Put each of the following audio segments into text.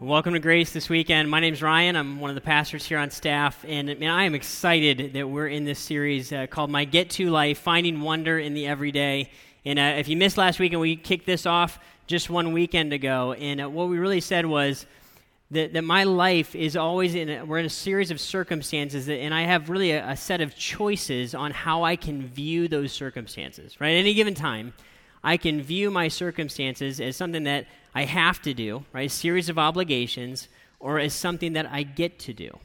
Welcome to Grace this weekend. My name is Ryan. I'm one of the pastors here on staff, and I am excited that we're in this series uh, called "My Get to Life: Finding Wonder in the Everyday." And uh, if you missed last week, and we kicked this off just one weekend ago, and uh, what we really said was that, that my life is always in a, we're in a series of circumstances, that, and I have really a, a set of choices on how I can view those circumstances. Right, at any given time, I can view my circumstances as something that I have to do, right? A series of obligations, or as something that I get to do.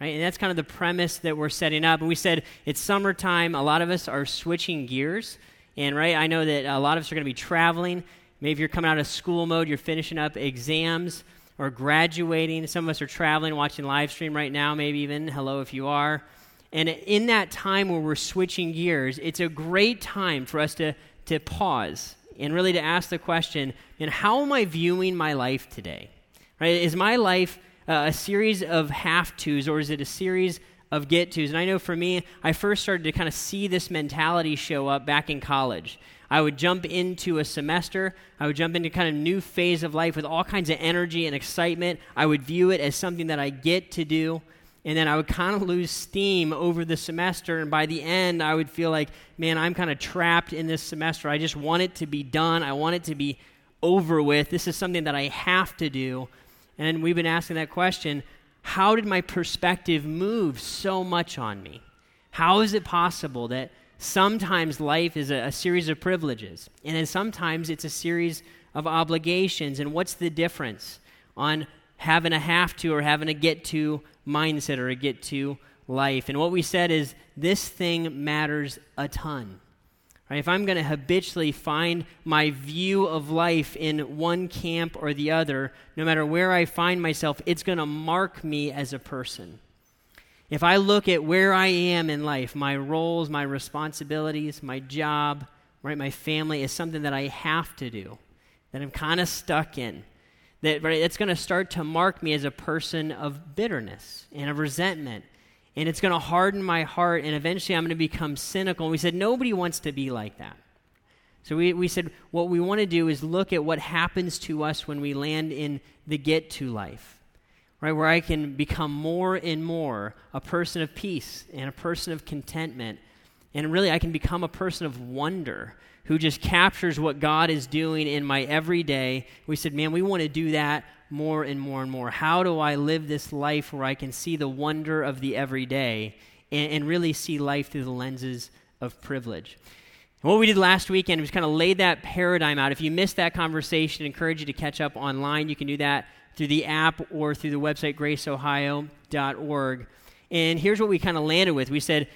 Right? And that's kind of the premise that we're setting up. And we said it's summertime. A lot of us are switching gears. And right, I know that a lot of us are going to be traveling. Maybe you're coming out of school mode, you're finishing up exams or graduating. Some of us are traveling, watching live stream right now, maybe even. Hello if you are. And in that time where we're switching gears, it's a great time for us to, to pause and really to ask the question, and how am I viewing my life today? Right? Is my life uh, a series of have tos, or is it a series of get tos? And I know for me, I first started to kind of see this mentality show up back in college. I would jump into a semester. I would jump into kind of new phase of life with all kinds of energy and excitement. I would view it as something that I get to do and then I would kind of lose steam over the semester. And by the end, I would feel like, man, I'm kind of trapped in this semester. I just want it to be done. I want it to be over with. This is something that I have to do. And we've been asking that question how did my perspective move so much on me? How is it possible that sometimes life is a, a series of privileges, and then sometimes it's a series of obligations? And what's the difference on having a have to or having a get to mindset or a get to life. And what we said is this thing matters a ton. Right? If I'm going to habitually find my view of life in one camp or the other, no matter where I find myself, it's going to mark me as a person. If I look at where I am in life, my roles, my responsibilities, my job, right, my family is something that I have to do, that I'm kind of stuck in, that right, it's going to start to mark me as a person of bitterness and of resentment. And it's going to harden my heart, and eventually I'm going to become cynical. And we said, nobody wants to be like that. So we, we said, what we want to do is look at what happens to us when we land in the get to life, right? Where I can become more and more a person of peace and a person of contentment. And really, I can become a person of wonder who just captures what God is doing in my everyday. We said, man, we want to do that more and more and more. How do I live this life where I can see the wonder of the everyday and, and really see life through the lenses of privilege? What we did last weekend was kind of lay that paradigm out. If you missed that conversation, I encourage you to catch up online. You can do that through the app or through the website graceohio.org. And here's what we kind of landed with. We said,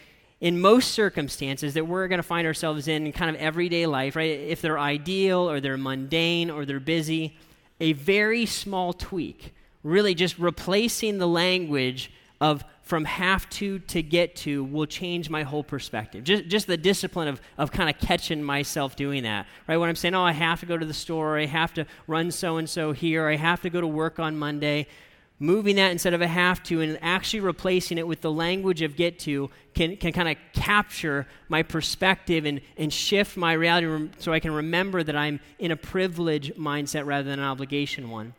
in most circumstances that we're going to find ourselves in in kind of everyday life, right? If they're ideal or they're mundane or they're busy, a very small tweak, really just replacing the language of from have to to get to will change my whole perspective. Just, just the discipline of, of kind of catching myself doing that, right? When I'm saying, oh, I have to go to the store, I have to run so and so here, I have to go to work on Monday, moving that instead of a have to and actually replacing it with the language of get to can, can kind of capture my perspective and, and shift my reality so I can remember that I'm in a privilege mindset rather than an obligation one.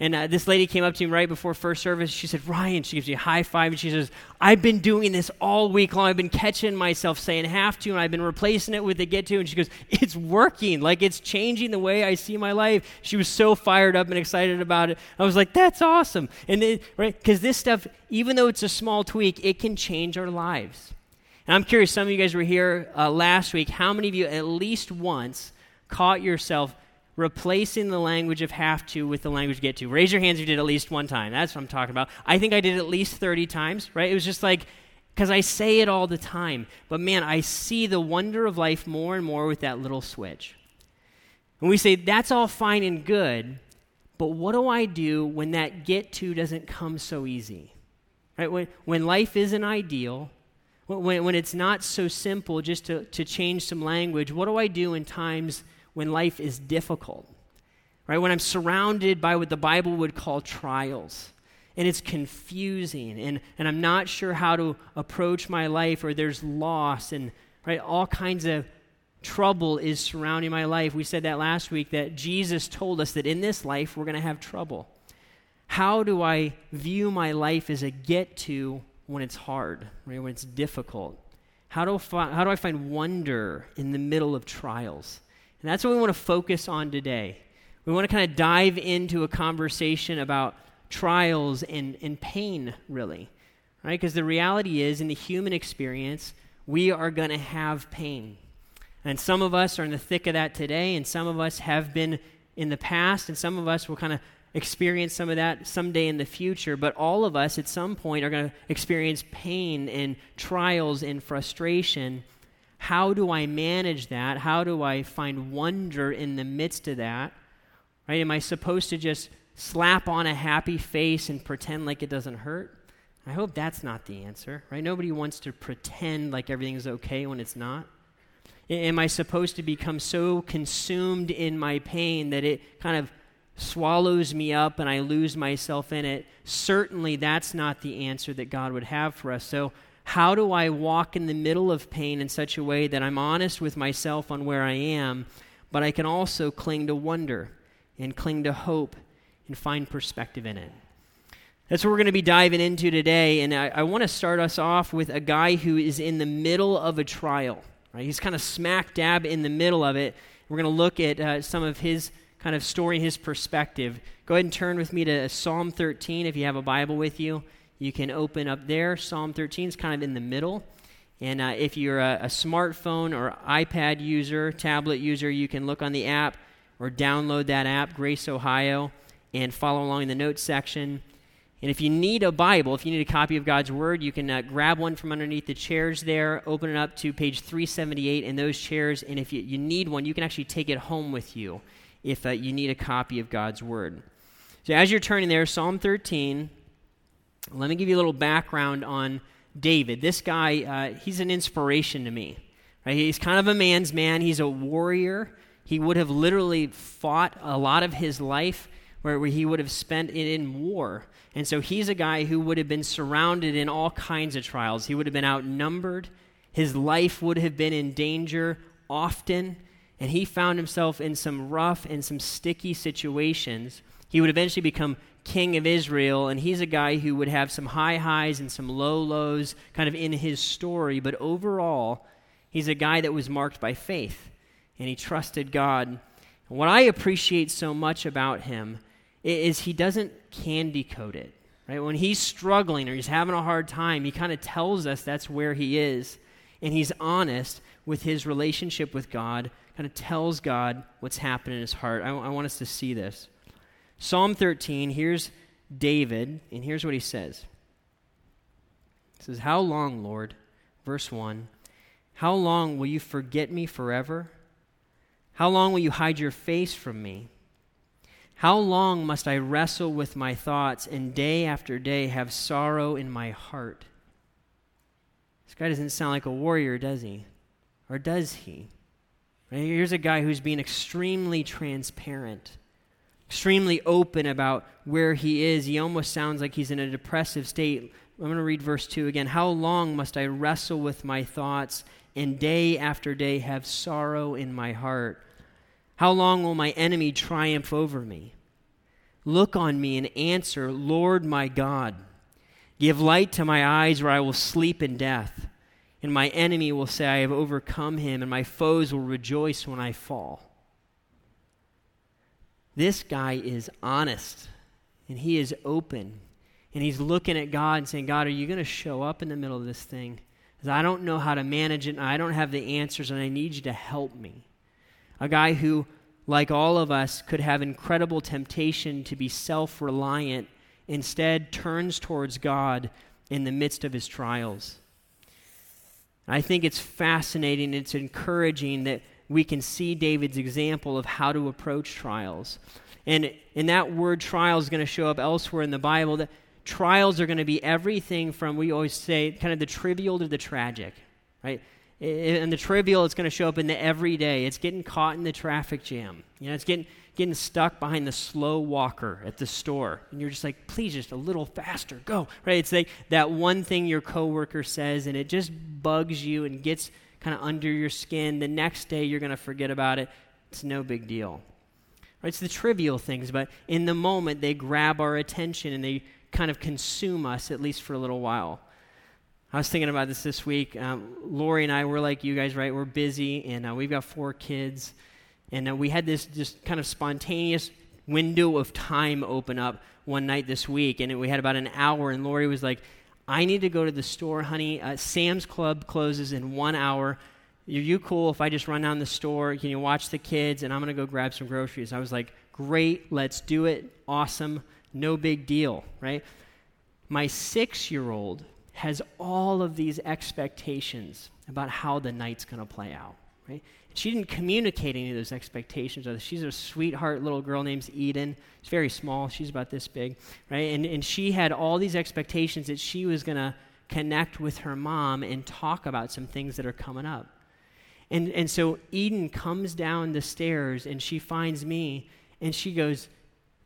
And uh, this lady came up to me right before first service. She said, Ryan, she gives me a high five, and she says, I've been doing this all week long. I've been catching myself saying have to, and I've been replacing it with the get to. And she goes, It's working. Like it's changing the way I see my life. She was so fired up and excited about it. I was like, That's awesome. And it, right, because this stuff, even though it's a small tweak, it can change our lives. And I'm curious, some of you guys were here uh, last week. How many of you, at least once, caught yourself replacing the language of have to with the language get to. Raise your hands if you did at least one time. That's what I'm talking about. I think I did at least 30 times, right? It was just like, because I say it all the time. But man, I see the wonder of life more and more with that little switch. And we say, that's all fine and good, but what do I do when that get to doesn't come so easy? Right? When, when life isn't ideal, when, when it's not so simple just to, to change some language, what do I do in times when life is difficult, right? When I'm surrounded by what the Bible would call trials and it's confusing and, and I'm not sure how to approach my life or there's loss and right all kinds of trouble is surrounding my life. We said that last week that Jesus told us that in this life we're going to have trouble. how do I view my life as a get to when it's hard, right, when it's difficult? How do, I how do I find wonder in the middle of trials? And that's what we want to focus on today. We want to kind of dive into a conversation about trials and, and pain, really. Right? Because the reality is, in the human experience, we are going to have pain. And some of us are in the thick of that today, and some of us have been in the past, and some of us will kind of experience some of that someday in the future. But all of us at some point are going to experience pain and trials and frustration. How do I manage that? How do I find wonder in the midst of that? Right? Am I supposed to just slap on a happy face and pretend like it doesn't hurt? I hope that's not the answer, right? Nobody wants to pretend like everything's okay when it's not. Am I supposed to become so consumed in my pain that it kind of swallows me up and I lose myself in it? Certainly, that's not the answer that God would have for us. So, how do I walk in the middle of pain in such a way that I'm honest with myself on where I am, but I can also cling to wonder and cling to hope and find perspective in it? That's what we're going to be diving into today. And I, I want to start us off with a guy who is in the middle of a trial. Right? He's kind of smack dab in the middle of it. We're going to look at uh, some of his kind of story, his perspective. Go ahead and turn with me to Psalm 13 if you have a Bible with you. You can open up there. Psalm 13 is kind of in the middle. And uh, if you're a, a smartphone or iPad user, tablet user, you can look on the app or download that app, Grace Ohio, and follow along in the notes section. And if you need a Bible, if you need a copy of God's Word, you can uh, grab one from underneath the chairs there, open it up to page 378 in those chairs. And if you, you need one, you can actually take it home with you if uh, you need a copy of God's Word. So as you're turning there, Psalm 13, let me give you a little background on David. This guy, uh, he's an inspiration to me. Right? He's kind of a man's man, he's a warrior. He would have literally fought a lot of his life where, where he would have spent it in war. And so he's a guy who would have been surrounded in all kinds of trials. He would have been outnumbered. His life would have been in danger often. And he found himself in some rough and some sticky situations. He would eventually become king of Israel. And he's a guy who would have some high highs and some low lows kind of in his story. But overall, he's a guy that was marked by faith. And he trusted God. And what I appreciate so much about him is he doesn't candy coat it. Right? When he's struggling or he's having a hard time, he kind of tells us that's where he is. And he's honest with his relationship with God, kind of tells God what's happening in his heart. I, I want us to see this. Psalm 13, here's David, and here's what he says. He says, How long, Lord? Verse 1 How long will you forget me forever? How long will you hide your face from me? How long must I wrestle with my thoughts and day after day have sorrow in my heart? This guy doesn't sound like a warrior, does he? Or does he? Here's a guy who's being extremely transparent, extremely open about where he is. He almost sounds like he's in a depressive state. I'm going to read verse 2 again. How long must I wrestle with my thoughts and day after day have sorrow in my heart? How long will my enemy triumph over me? Look on me and answer, Lord my God. Give light to my eyes, or I will sleep in death. And my enemy will say, I have overcome him, and my foes will rejoice when I fall. This guy is honest, and he is open, and he's looking at God and saying, God, are you going to show up in the middle of this thing? Because I don't know how to manage it, and I don't have the answers, and I need you to help me a guy who, like all of us, could have incredible temptation to be self reliant, instead turns towards God in the midst of his trials. I think it's fascinating, it's encouraging that we can see David's example of how to approach trials. And, and that word trial is going to show up elsewhere in the Bible. That trials are going to be everything from, we always say, kind of the trivial to the tragic, right? And the trivial, it's going to show up in the everyday. It's getting caught in the traffic jam. You know, it's getting getting stuck behind the slow walker at the store, and you're just like, please, just a little faster, go. Right? It's like that one thing your coworker says, and it just bugs you and gets kind of under your skin. The next day, you're going to forget about it. It's no big deal. It's the trivial things, but in the moment, they grab our attention and they kind of consume us, at least for a little while. I was thinking about this this week. Um, Lori and I, we're like you guys, right? We're busy, and uh, we've got four kids. And uh, we had this just kind of spontaneous window of time open up one night this week, and we had about an hour, and Lori was like, I need to go to the store, honey. Uh, Sam's Club closes in one hour. Are you cool if I just run down the store? Can you watch the kids? And I'm going to go grab some groceries. I was like, great, let's do it. Awesome. No big deal, right? My six year old has all of these expectations about how the night's going to play out, right? She didn't communicate any of those expectations. She's a sweetheart little girl named Eden. She's very small. She's about this big, right? And, and she had all these expectations that she was going to connect with her mom and talk about some things that are coming up. And, and so Eden comes down the stairs and she finds me and she goes,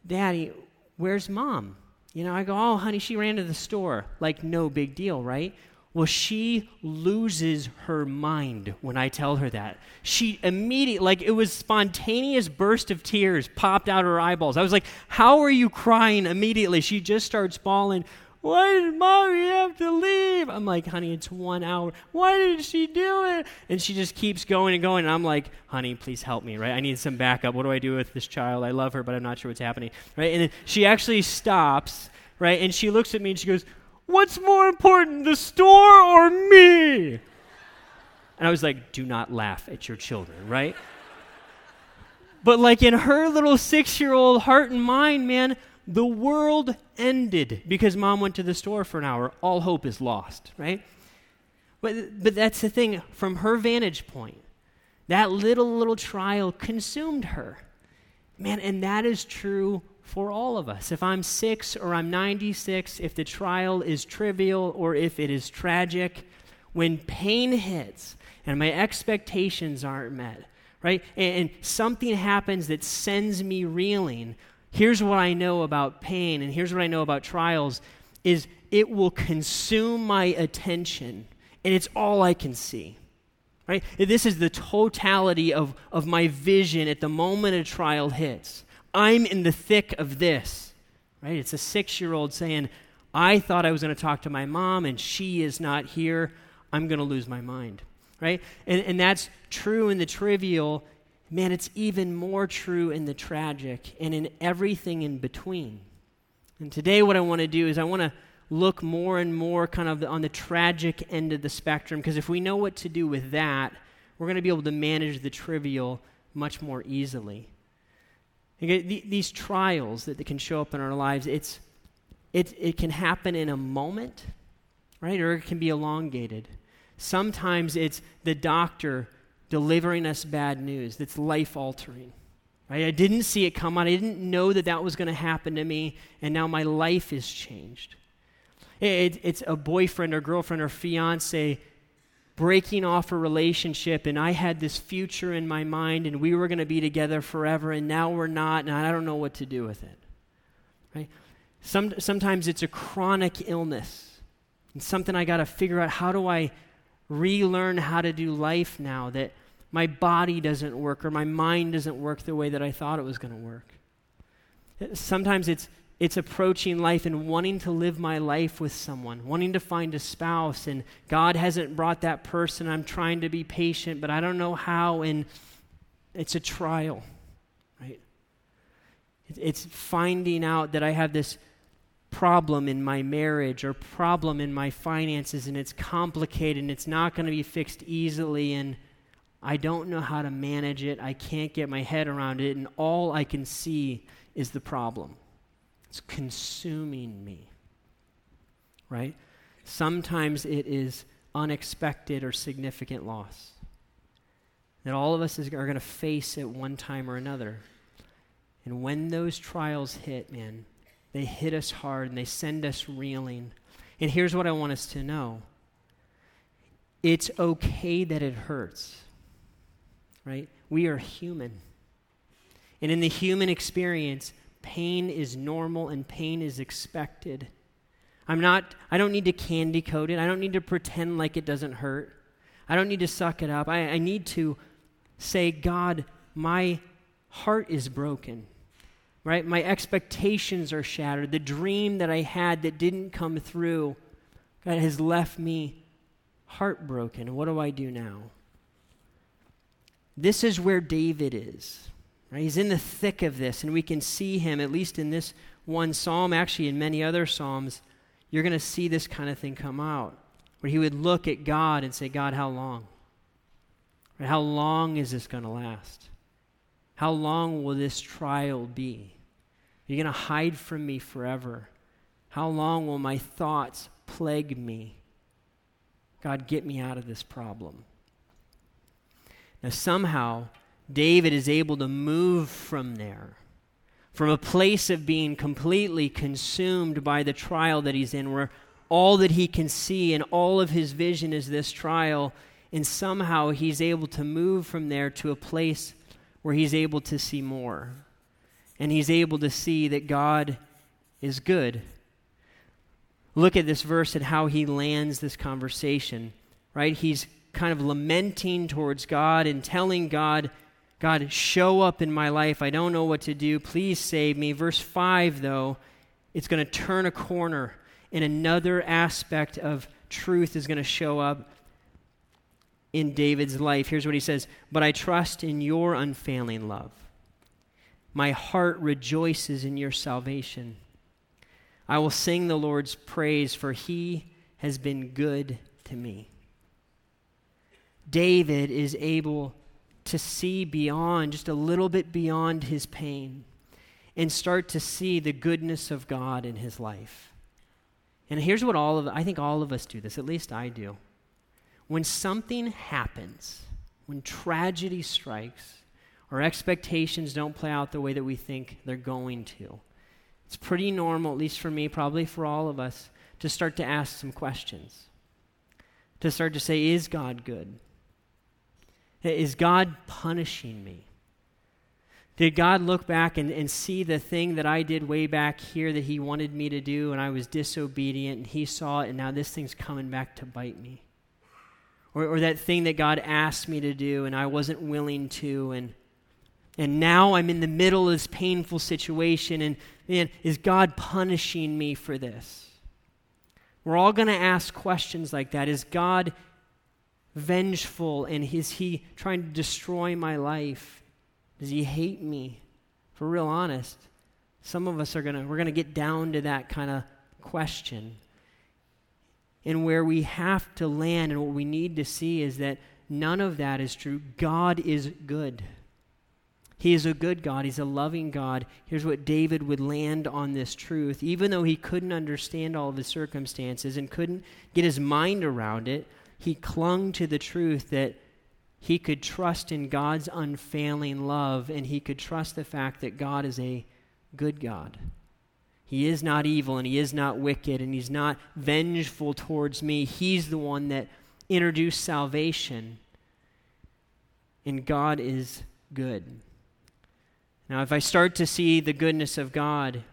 Daddy, where's mom? You know, I go, Oh, honey, she ran to the store. Like, no big deal, right? Well, she loses her mind when I tell her that. She immediately, like it was spontaneous burst of tears popped out her eyeballs. I was like, How are you crying immediately? She just starts bawling. Why did mommy have to leave? I'm like, honey, it's one hour. Why did she do it? And she just keeps going and going. And I'm like, honey, please help me, right? I need some backup. What do I do with this child? I love her, but I'm not sure what's happening, right? And then she actually stops, right? And she looks at me and she goes, What's more important, the store or me? And I was like, Do not laugh at your children, right? But like in her little six year old heart and mind, man, the world ended because mom went to the store for an hour. All hope is lost, right? But, but that's the thing, from her vantage point, that little, little trial consumed her. Man, and that is true for all of us. If I'm six or I'm 96, if the trial is trivial or if it is tragic, when pain hits and my expectations aren't met, right? And, and something happens that sends me reeling, here's what I know about pain and here's what I know about trials is it will consume my attention and it's all I can see. Right? This is the totality of, of my vision at the moment a trial hits. I'm in the thick of this. Right? It's a six year old saying, I thought I was going to talk to my mom and she is not here. I'm going to lose my mind. Right? And, and that's true in the trivial man, it's even more true in the tragic and in everything in between. And today, what I want to do is I want to look more and more kind of on the tragic end of the spectrum, because if we know what to do with that, we're going to be able to manage the trivial much more easily. These trials that can show up in our lives, it's, it, it can happen in a moment, right? Or it can be elongated. Sometimes it's the doctor delivering us bad news that's life altering. Right? I didn't see it come on. I didn't know that that was going to happen to me, and now my life is changed. It, it's a boyfriend or girlfriend or fiance breaking off a relationship, and I had this future in my mind, and we were going to be together forever, and now we're not, and I don't know what to do with it. Right? Some, sometimes it's a chronic illness, and something I got to figure out how do I relearn how to do life now that my body doesn't work or my mind doesn't work the way that I thought it was going to work. Sometimes it's it's approaching life and wanting to live my life with someone, wanting to find a spouse, and God hasn't brought that person. I'm trying to be patient, but I don't know how, and it's a trial, right? It's finding out that I have this problem in my marriage or problem in my finances and it's complicated and it's not going to be fixed easily and I don't know how to manage it. I can't get my head around it and all I can see is the problem. It's consuming me. Right? Sometimes it is unexpected or significant loss that all of us is, are going to face at one time or another. And when those trials hit, man, they hit us hard and they send us reeling. And here's what I want us to know it's okay that it hurts, right? We are human. And in the human experience, pain is normal and pain is expected. I'm not, I don't need to candy coat it. I don't need to pretend like it doesn't hurt. I don't need to suck it up. I, I need to say, God, my heart is broken. Right? My expectations are shattered. The dream that I had that didn't come through, God has left me heartbroken. What do I do now? This is where David is. Right? He's in the thick of this, and we can see him, at least in this one psalm, actually in many other psalms, you're going to see this kind of thing come out, where he would look at God and say, God, how long? How long is this going to last? How long will this trial be? Are you going to hide from me forever? How long will my thoughts plague me? God, get me out of this problem. Now, somehow, David is able to move from there, from a place of being completely consumed by the trial that he's in, where all that he can see and all of his vision is this trial, and somehow he's able to move from there to a place where he's able to see more. And he's able to see that God is good. Look at this verse and how he lands this conversation, right? He's kind of lamenting towards God and telling God, God, show up in my life. I don't know what to do. Please save me. Verse 5, though, it's going to turn a corner, and another aspect of truth is going to show up in David's life. Here's what he says But I trust in your unfailing love. My heart rejoices in your salvation. I will sing the Lord's praise, for he has been good to me. David is able to see beyond, just a little bit beyond his pain, and start to see the goodness of God in his life. And here's what all of I think all of us do this, at least I do. When something happens, when tragedy strikes, or expectations don't play out the way that we think they're going to, it's pretty normal, at least for me, probably for all of us, to start to ask some questions. To start to say, is God good? Is God punishing me? Did God look back and, and see the thing that I did way back here that He wanted me to do and I was disobedient and He saw it and now this thing's coming back to bite me? Or, or that thing that God asked me to do and I wasn't willing to and and now I'm in the middle of this painful situation and man, is God punishing me for this? We're all going to ask questions like that. Is God vengeful and is he trying to destroy my life? Does he hate me? For real honest, some of us are going to we're going to get down to that kind of question. And where we have to land and what we need to see is that none of that is true. God is good. He is a good God. He's a loving God. Here's what David would land on this truth. Even though he couldn't understand all of his circumstances and couldn't get his mind around it, he clung to the truth that he could trust in God's unfailing love and he could trust the fact that God is a good God. He is not evil and he is not wicked and he's not vengeful towards me. He's the one that introduced salvation. And God is good. Now, if I start to see the goodness of God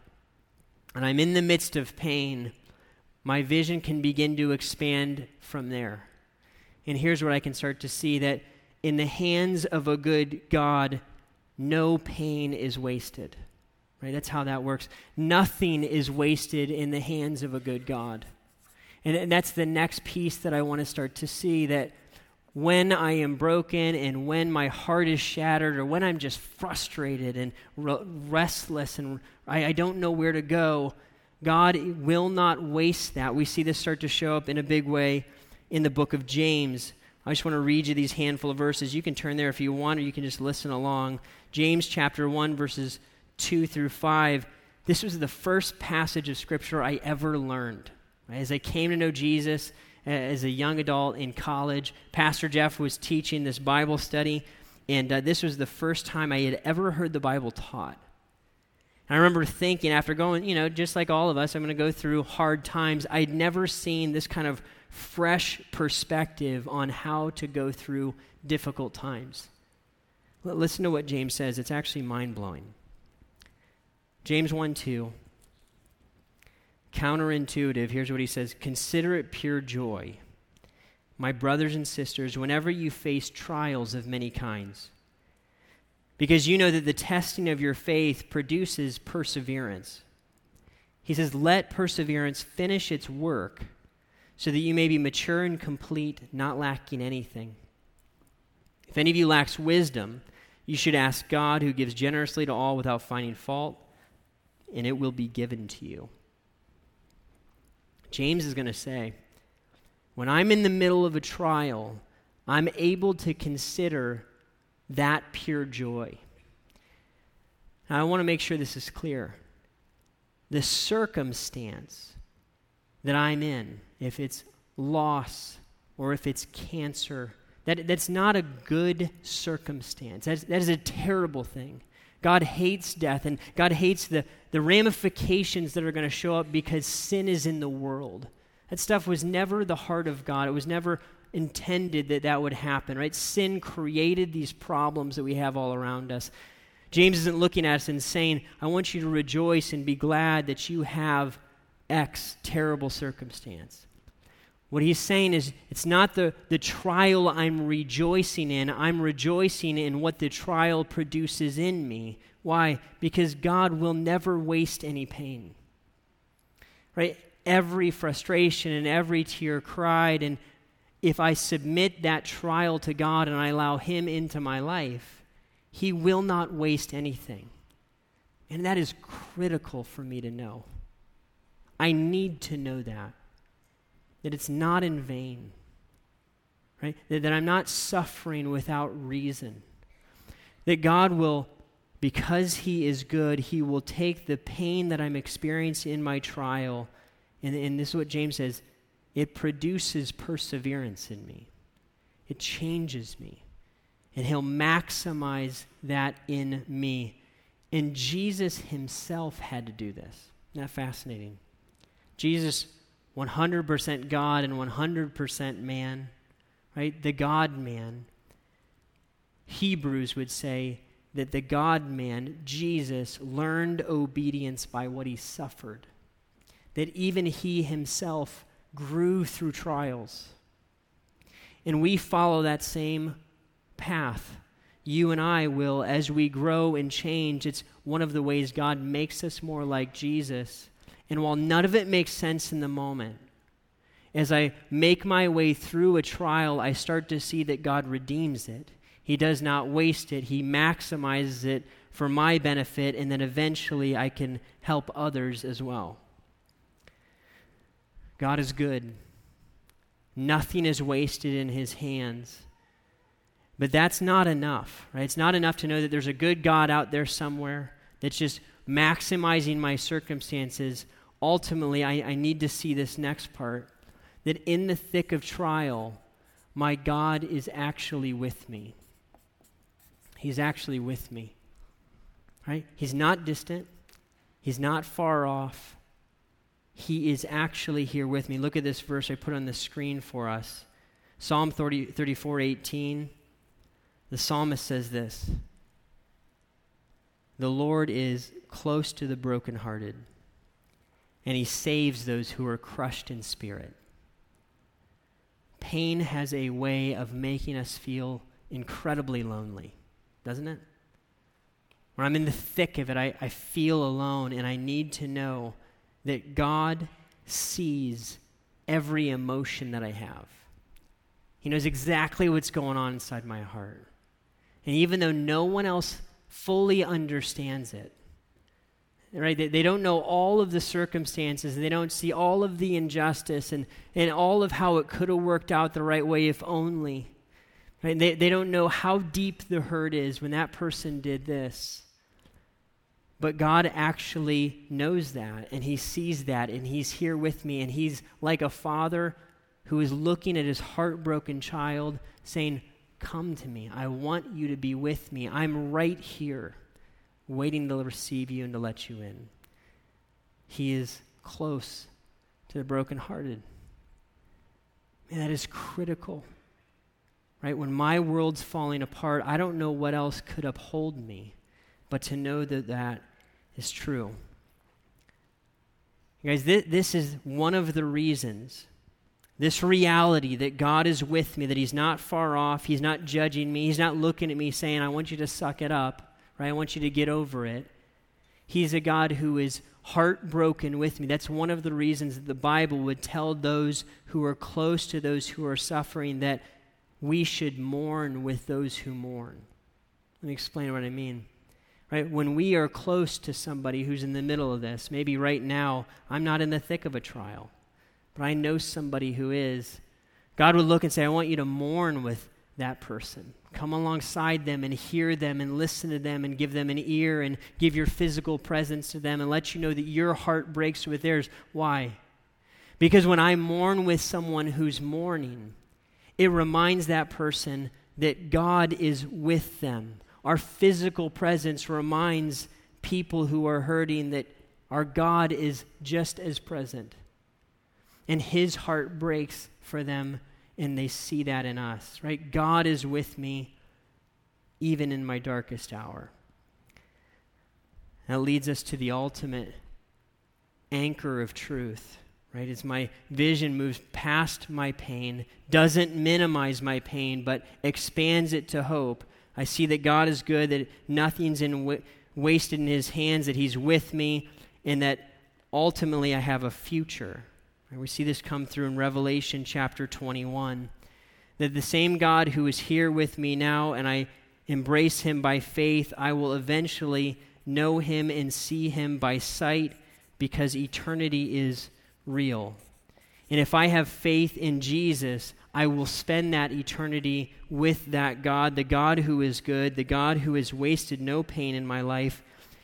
and I'm in the midst of pain, my vision can begin to expand from there. And here's what I can start to see that in the hands of a good God, no pain is wasted. Right? That's how that works. Nothing is wasted in the hands of a good God. And, and that's the next piece that I want to start to see that when I am broken and when my heart is shattered or when I'm just frustrated and restless and I, I don't know where to go, God will not waste that. We see this start to show up in a big way in the book of James. I just want to read you these handful of verses. You can turn there if you want, or you can just listen along. James chapter 1, verses 2 through 5. This was the first passage of Scripture I ever learned. As I came to know Jesus as a young adult in college, Pastor Jeff was teaching this Bible study, and uh, this was the first time I had ever heard the Bible taught. And I remember thinking, after going, you know, just like all of us, I'm going to go through hard times. I'd never seen this kind of fresh perspective on how to go through difficult times. Listen to what James says. It's actually mind blowing. James 1 2. Counterintuitive. Here's what he says Consider it pure joy, my brothers and sisters, whenever you face trials of many kinds, because you know that the testing of your faith produces perseverance. He says, Let perseverance finish its work so that you may be mature and complete, not lacking anything. If any of you lacks wisdom, you should ask God, who gives generously to all without finding fault, and it will be given to you. James is going to say, when I'm in the middle of a trial, I'm able to consider that pure joy. Now, I want to make sure this is clear. The circumstance that I'm in, if it's loss or if it's cancer, that, that's not a good circumstance. That's, that is a terrible thing. God hates death, and God hates the, the ramifications that are going to show up because sin is in the world. That stuff was never the heart of God. It was never intended that that would happen, right? Sin created these problems that we have all around us. James isn't looking at us and saying, I want you to rejoice and be glad that you have X terrible circumstance. What he's saying is, it's not the, the trial I'm rejoicing in. I'm rejoicing in what the trial produces in me. Why? Because God will never waste any pain. Right? Every frustration and every tear cried, and if I submit that trial to God and I allow Him into my life, He will not waste anything. And that is critical for me to know. I need to know that. That it's not in vain. Right? That, that I'm not suffering without reason. That God will, because He is good, He will take the pain that I'm experiencing in my trial. And, and this is what James says it produces perseverance in me, it changes me. And He'll maximize that in me. And Jesus Himself had to do this. Isn't that fascinating? Jesus, 100% God and 100% man, right? The God man. Hebrews would say that the God man, Jesus, learned obedience by what he suffered. That even he himself grew through trials. And we follow that same path. You and I will, as we grow and change, it's one of the ways God makes us more like Jesus and while none of it makes sense in the moment, as I make my way through a trial, I start to see that God redeems it. He does not waste it, He maximizes it for my benefit, and then eventually I can help others as well. God is good. Nothing is wasted in His hands. But that's not enough, right? It's not enough to know that there's a good God out there somewhere that's just maximizing my circumstances ultimately, I, I need to see this next part that in the thick of trial, my God is actually with me. He's actually with me. Right? He's not distant. He's not far off. He is actually here with me. Look at this verse I put on the screen for us. Psalm 30, 34 18. The psalmist says this The Lord is close to the brokenhearted and he saves those who are crushed in spirit. Pain has a way of making us feel incredibly lonely, doesn't it? When I'm in the thick of it, I, I feel alone, and I need to know that God sees every emotion that I have. He knows exactly what's going on inside my heart. And even though no one else fully understands it, right? They, they don't know all of the circumstances, they don't see all of the injustice and, and all of how it could have worked out the right way if only. Right? They, they don't know how deep the hurt is when that person did this. But God actually knows that, and He sees that, and He's here with me, and He's like a father who is looking at his heartbroken child, saying, Come to me. I want you to be with me. I'm right here waiting to receive you and to let you in. He is close to the brokenhearted. That is critical. Right? When my world's falling apart, I don't know what else could uphold me, but to know that that is true. You guys, this is one of the reasons This reality that God is with me, that He's not far off, He's not judging me, He's not looking at me saying, I want you to suck it up, right? I want you to get over it. He's a God who is heartbroken with me. That's one of the reasons that the Bible would tell those who are close to those who are suffering that we should mourn with those who mourn. Let me explain what I mean. Right? When we are close to somebody who's in the middle of this, maybe right now I'm not in the thick of a trial, but I know somebody who is. God would look and say, I want you to mourn with that person. Come alongside them and hear them and listen to them and give them an ear and give your physical presence to them and let you know that your heart breaks with theirs. Why? Because when I mourn with someone who's mourning, it reminds that person that God is with them. Our physical presence reminds people who are hurting that our God is just as present. And his heart breaks for them and they see that in us, right? God is with me even in my darkest hour. That leads us to the ultimate anchor of truth, right? As my vision moves past my pain, doesn't minimize my pain, but expands it to hope. I see that God is good, that nothing's in wasted in his hands, that he's with me, and that ultimately I have a future we see this come through in Revelation chapter 21. That the same God who is here with me now, and I embrace him by faith, I will eventually know him and see him by sight because eternity is real. And if I have faith in Jesus, I will spend that eternity with that God, the God who is good, the God who has wasted no pain in my life.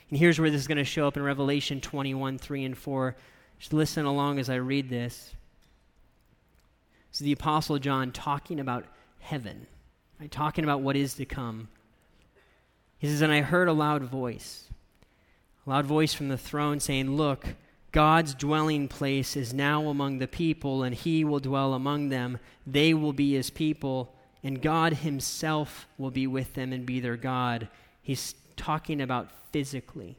And here's where this is going to show up in Revelation 21 3 and 4. Just listen along as I read this. This is the Apostle John talking about heaven, right? talking about what is to come. He says, And I heard a loud voice, a loud voice from the throne saying, Look, God's dwelling place is now among the people, and he will dwell among them. They will be his people, and God himself will be with them and be their God. He's talking about physically.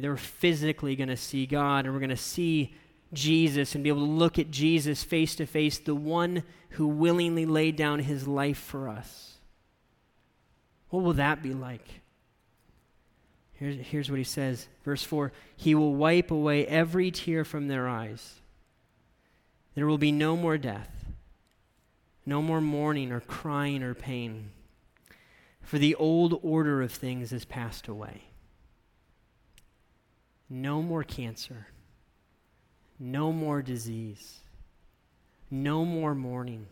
They're physically going to see God, and we're going to see Jesus and be able to look at Jesus face to face, the one who willingly laid down his life for us. What will that be like? Here's, here's what he says, verse 4 He will wipe away every tear from their eyes. There will be no more death, no more mourning or crying or pain, for the old order of things has passed away. No more cancer. No more disease. No more mourning.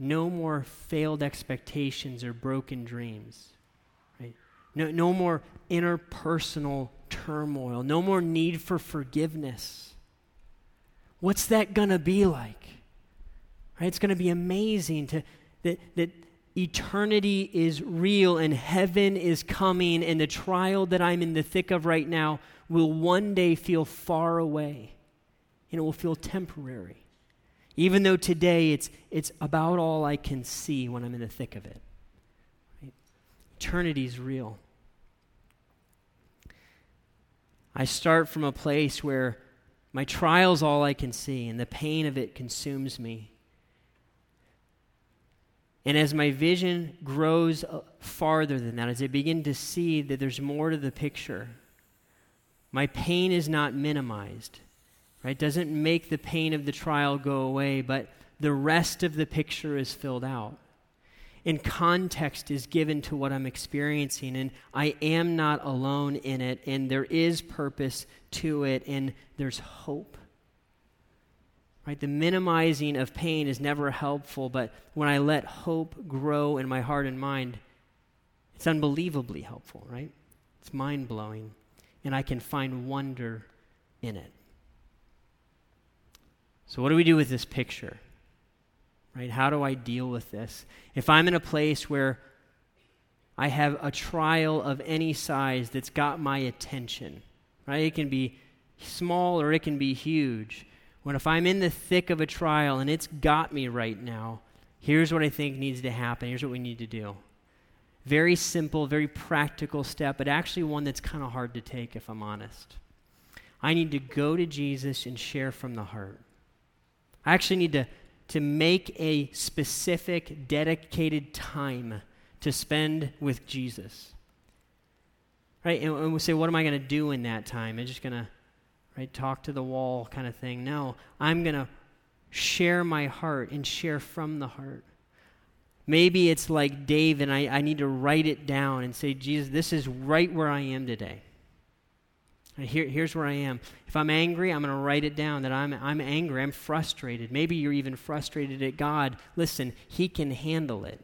No more failed expectations or broken dreams. No, no more interpersonal turmoil. No more need for forgiveness. What's that going to be like? Right? It's going to be amazing to, that, that eternity is real and heaven is coming, and the trial that I'm in the thick of right now will one day feel far away and it will feel temporary. Even though today it's, it's about all I can see when I'm in the thick of it. Right? Eternity is real. I start from a place where my trial's all I can see, and the pain of it consumes me. And as my vision grows uh, farther than that, as I begin to see that there's more to the picture, my pain is not minimized. Right? Doesn't make the pain of the trial go away, but the rest of the picture is filled out. And context is given to what I'm experiencing, and I am not alone in it, and there is purpose to it, and there's hope. Right? The minimizing of pain is never helpful, but when I let hope grow in my heart and mind, it's unbelievably helpful, right? It's mind blowing, and I can find wonder in it. So, what do we do with this picture? Right? How do I deal with this? If I'm in a place where I have a trial of any size that's got my attention, right? It can be small or it can be huge. When if I'm in the thick of a trial and it's got me right now, here's what I think needs to happen. Here's what we need to do. Very simple, very practical step, but actually one that's kind of hard to take if I'm honest. I need to go to Jesus and share from the heart. I actually need to, to make a specific, dedicated time to spend with Jesus. Right? And, and we say, what am I going to do in that time? I'm just going to right talk to the wall kind of thing. No, I'm going to share my heart and share from the heart. Maybe it's like Dave, and I, I need to write it down and say, Jesus, this is right where I am today. Here, here's where I am. If I'm angry, I'm going to write it down that I'm, I'm angry. I'm frustrated. Maybe you're even frustrated at God. Listen, He can handle it.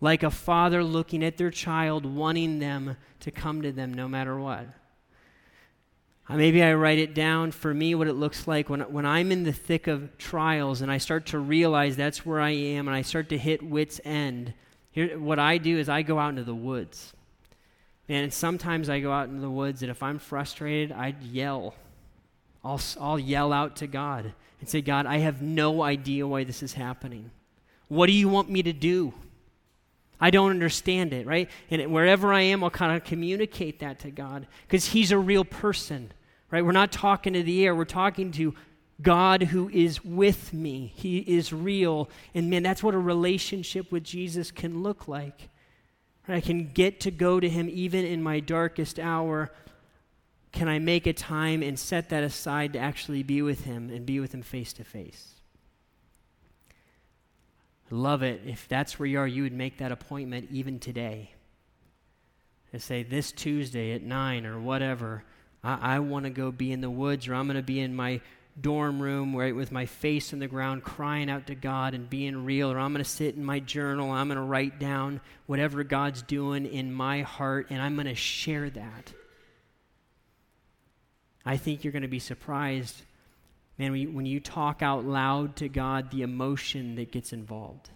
Like a father looking at their child, wanting them to come to them no matter what. Uh, maybe I write it down for me what it looks like when, when I'm in the thick of trials and I start to realize that's where I am and I start to hit wits' end. Here, what I do is I go out into the woods. And sometimes I go out into the woods and if I'm frustrated, I yell. I'll, I'll yell out to God and say, God, I have no idea why this is happening. What do you want me to do? I don't understand it, right? And wherever I am, I'll kind of communicate that to God because He's a real person, right? We're not talking to the air, we're talking to God who is with me. He is real. And man, that's what a relationship with Jesus can look like. I can get to go to Him even in my darkest hour. Can I make a time and set that aside to actually be with Him and be with Him face to face? Love it if that's where you are, you would make that appointment even today. And say, this Tuesday at 9 or whatever, I, I want to go be in the woods or I'm going to be in my dorm room right with my face in the ground crying out to God and being real or I'm going to sit in my journal I'm going to write down whatever God's doing in my heart and I'm going to share that. I think you're going to be surprised Man, when you, talk out loud to God, the emotion that gets involved,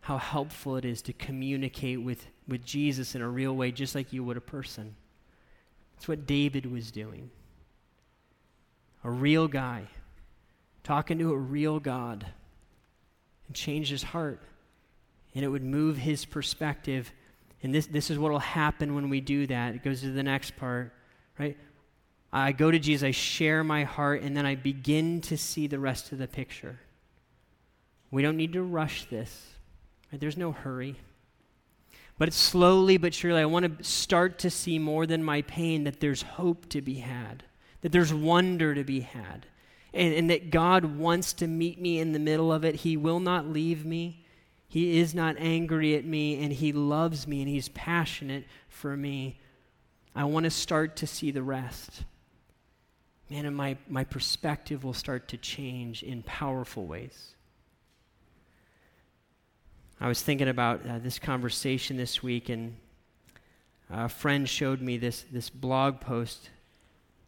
how helpful it is to communicate with, with Jesus in a real way, just like you would a person. That's what David was doing. A real guy talking to a real God and change his heart. And it would move his perspective. And this, this is what will happen when we do that. It goes to the next part, right? I go to Jesus, I share my heart, and then I begin to see the rest of the picture. We don't need to rush this. Right? There's no hurry. But slowly but surely, I want to start to see more than my pain that there's hope to be had, that there's wonder to be had, and, and that God wants to meet me in the middle of it. He will not leave me. He is not angry at me, and He loves me, and He's passionate for me. I want to start to see the rest man, and my, my perspective will start to change in powerful ways. I was thinking about uh, this conversation this week, and a friend showed me this, this blog post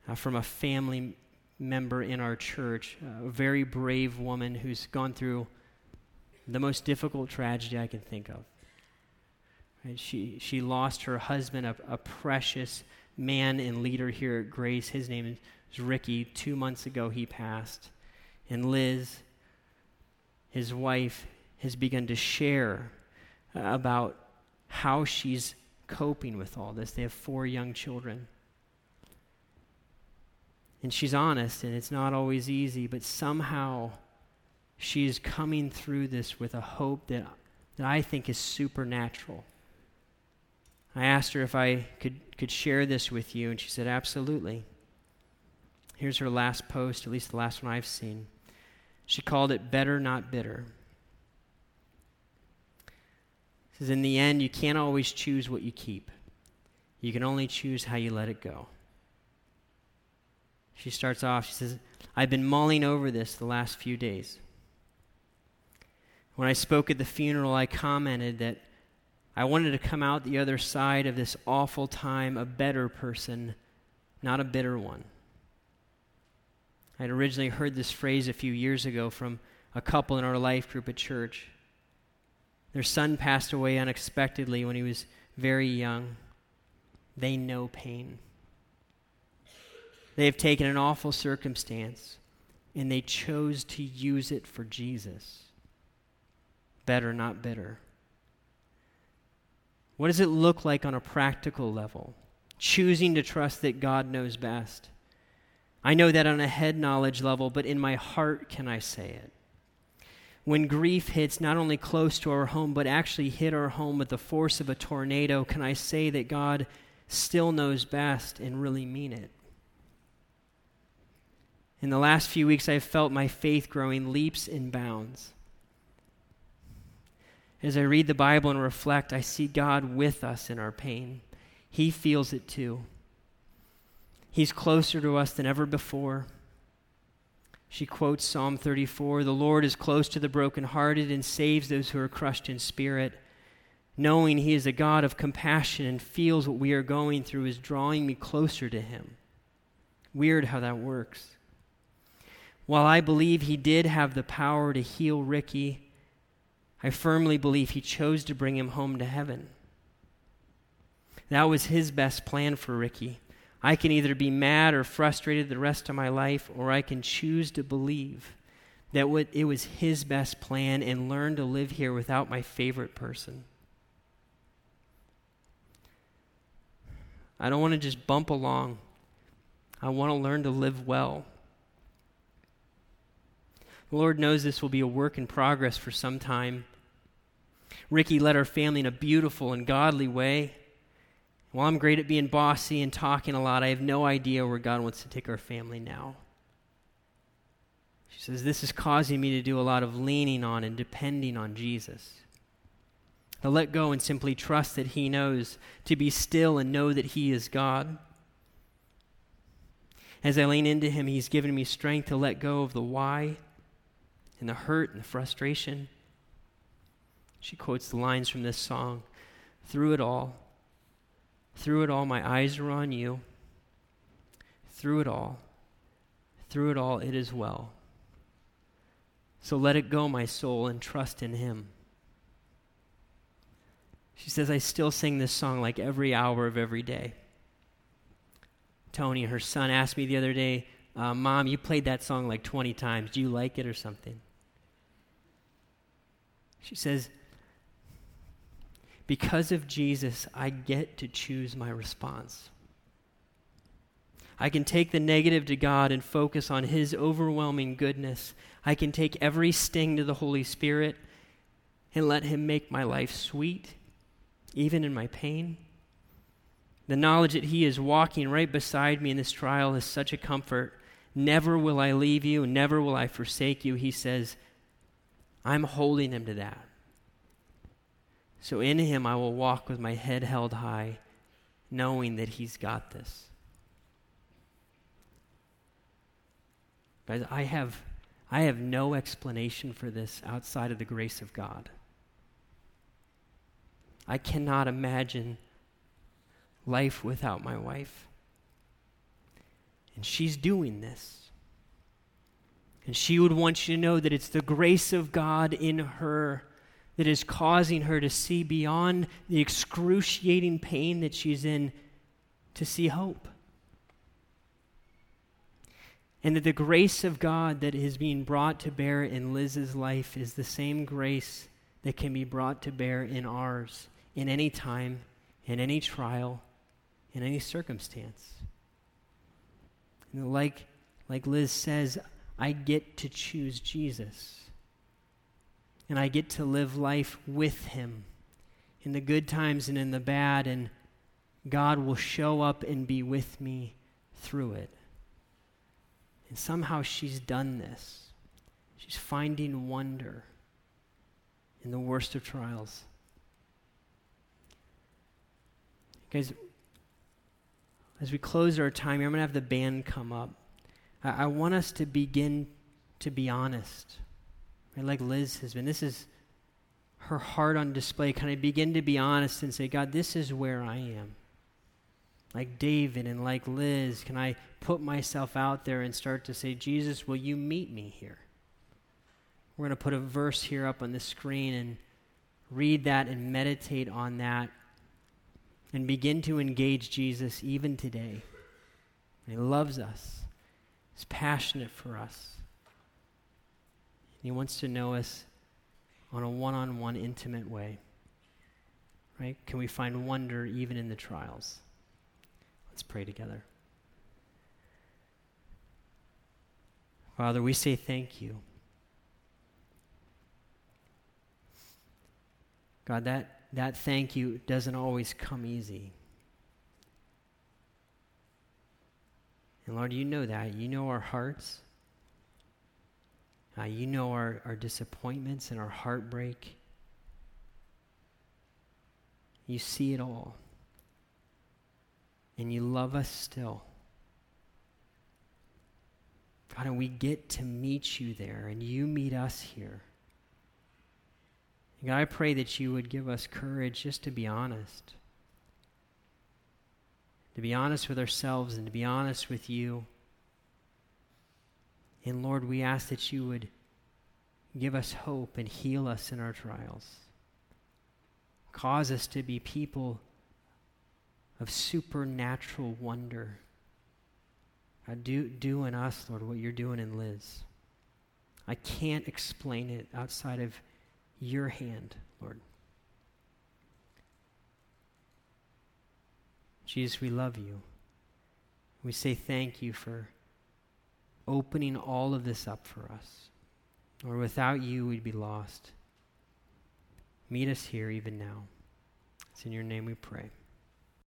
uh, from a family member in our church, a very brave woman who's gone through the most difficult tragedy I can think of. Right? She, she lost her husband, a, a precious man and leader here at Grace. His name is Ricky. Two months ago, he passed. And Liz, his wife, has begun to share about how she's coping with all this. They have four young children. And she's honest, and it's not always easy, but somehow she's coming through this with a hope that, that I think is supernatural. I asked her if I could, could share this with you, and she said, Absolutely. Here's her last post, at least the last one I've seen. She called it Better Not Bitter. She says, In the end, you can't always choose what you keep, you can only choose how you let it go. She starts off, she says, I've been mulling over this the last few days. When I spoke at the funeral, I commented that I wanted to come out the other side of this awful time a better person, not a bitter one. I had originally heard this phrase a few years ago from a couple in our life group at church. Their son passed away unexpectedly when he was very young. They know pain. They have taken an awful circumstance and they chose to use it for Jesus. Better, not bitter. What does it look like on a practical level? Choosing to trust that God knows best. I know that on a head knowledge level, but in my heart can I say it? When grief hits not only close to our home, but actually hit our home with the force of a tornado, can I say that God still knows best and really mean it? In the last few weeks, I've felt my faith growing leaps and bounds. As I read the Bible and reflect, I see God with us in our pain. He feels it too. He's closer to us than ever before. She quotes Psalm 34 The Lord is close to the brokenhearted and saves those who are crushed in spirit. Knowing He is a God of compassion and feels what we are going through is drawing me closer to Him. Weird how that works. While I believe He did have the power to heal Ricky, I firmly believe He chose to bring him home to heaven. That was His best plan for Ricky. I can either be mad or frustrated the rest of my life, or I can choose to believe that it was His best plan and learn to live here without my favorite person. I don't want to just bump along. I want to learn to live well. The Lord knows this will be a work in progress for some time. Ricky led our family in a beautiful and godly way. While I'm great at being bossy and talking a lot, I have no idea where God wants to take our family now. She says, This is causing me to do a lot of leaning on and depending on Jesus. To let go and simply trust that He knows, to be still and know that He is God. As I lean into Him, He's given me strength to let go of the why and the hurt and the frustration. She quotes the lines from this song Through it all, through it all, my eyes are on you. Through it all, through it all, it is well. So let it go, my soul, and trust in Him. She says, I still sing this song like every hour of every day. Tony, her son, asked me the other day, uh, Mom, you played that song like 20 times. Do you like it or something? She says, because of Jesus, I get to choose my response. I can take the negative to God and focus on His overwhelming goodness. I can take every sting to the Holy Spirit and let Him make my life sweet, even in my pain. The knowledge that He is walking right beside me in this trial is such a comfort. Never will I leave you, never will I forsake you, He says. I'm holding Him to that. So in him I will walk with my head held high, knowing that he's got this. But I have, I have no explanation for this outside of the grace of God. I cannot imagine life without my wife. And she's doing this. And she would want you to know that it's the grace of God in her that is causing her to see beyond the excruciating pain that she's in to see hope. And that the grace of God that is being brought to bear in Liz's life is the same grace that can be brought to bear in ours in any time, in any trial, in any circumstance. And like, like Liz says, I get to choose Jesus and I get to live life with Him in the good times and in the bad, and God will show up and be with me through it. And somehow she's done this. She's finding wonder in the worst of trials. Guys, as we close our time here, I'm going to have the band come up. I, I want us to begin to be honest like Liz has been. This is her heart on display. Kind of begin to be honest and say, God, this is where I am. Like David and like Liz, can I put myself out there and start to say, Jesus, will you meet me here? We're going to put a verse here up on the screen and read that and meditate on that and begin to engage Jesus even today. He loves us, He's passionate for us. He wants to know us on a one on one intimate way. Right? Can we find wonder even in the trials? Let's pray together. Father, we say thank you. God, that, that thank you doesn't always come easy. And Lord, you know that. You know our hearts. Uh, you know our, our disappointments and our heartbreak. You see it all. And you love us still. God, and we get to meet you there, and you meet us here. God, I pray that you would give us courage just to be honest. To be honest with ourselves and to be honest with you. And Lord, we ask that you would give us hope and heal us in our trials. Cause us to be people of supernatural wonder. God, do, do in us, Lord, what you're doing in Liz. I can't explain it outside of your hand, Lord. Jesus, we love you. We say thank you for opening all of this up for us. Or without you, we'd be lost. Meet us here even now. It's in your name we pray.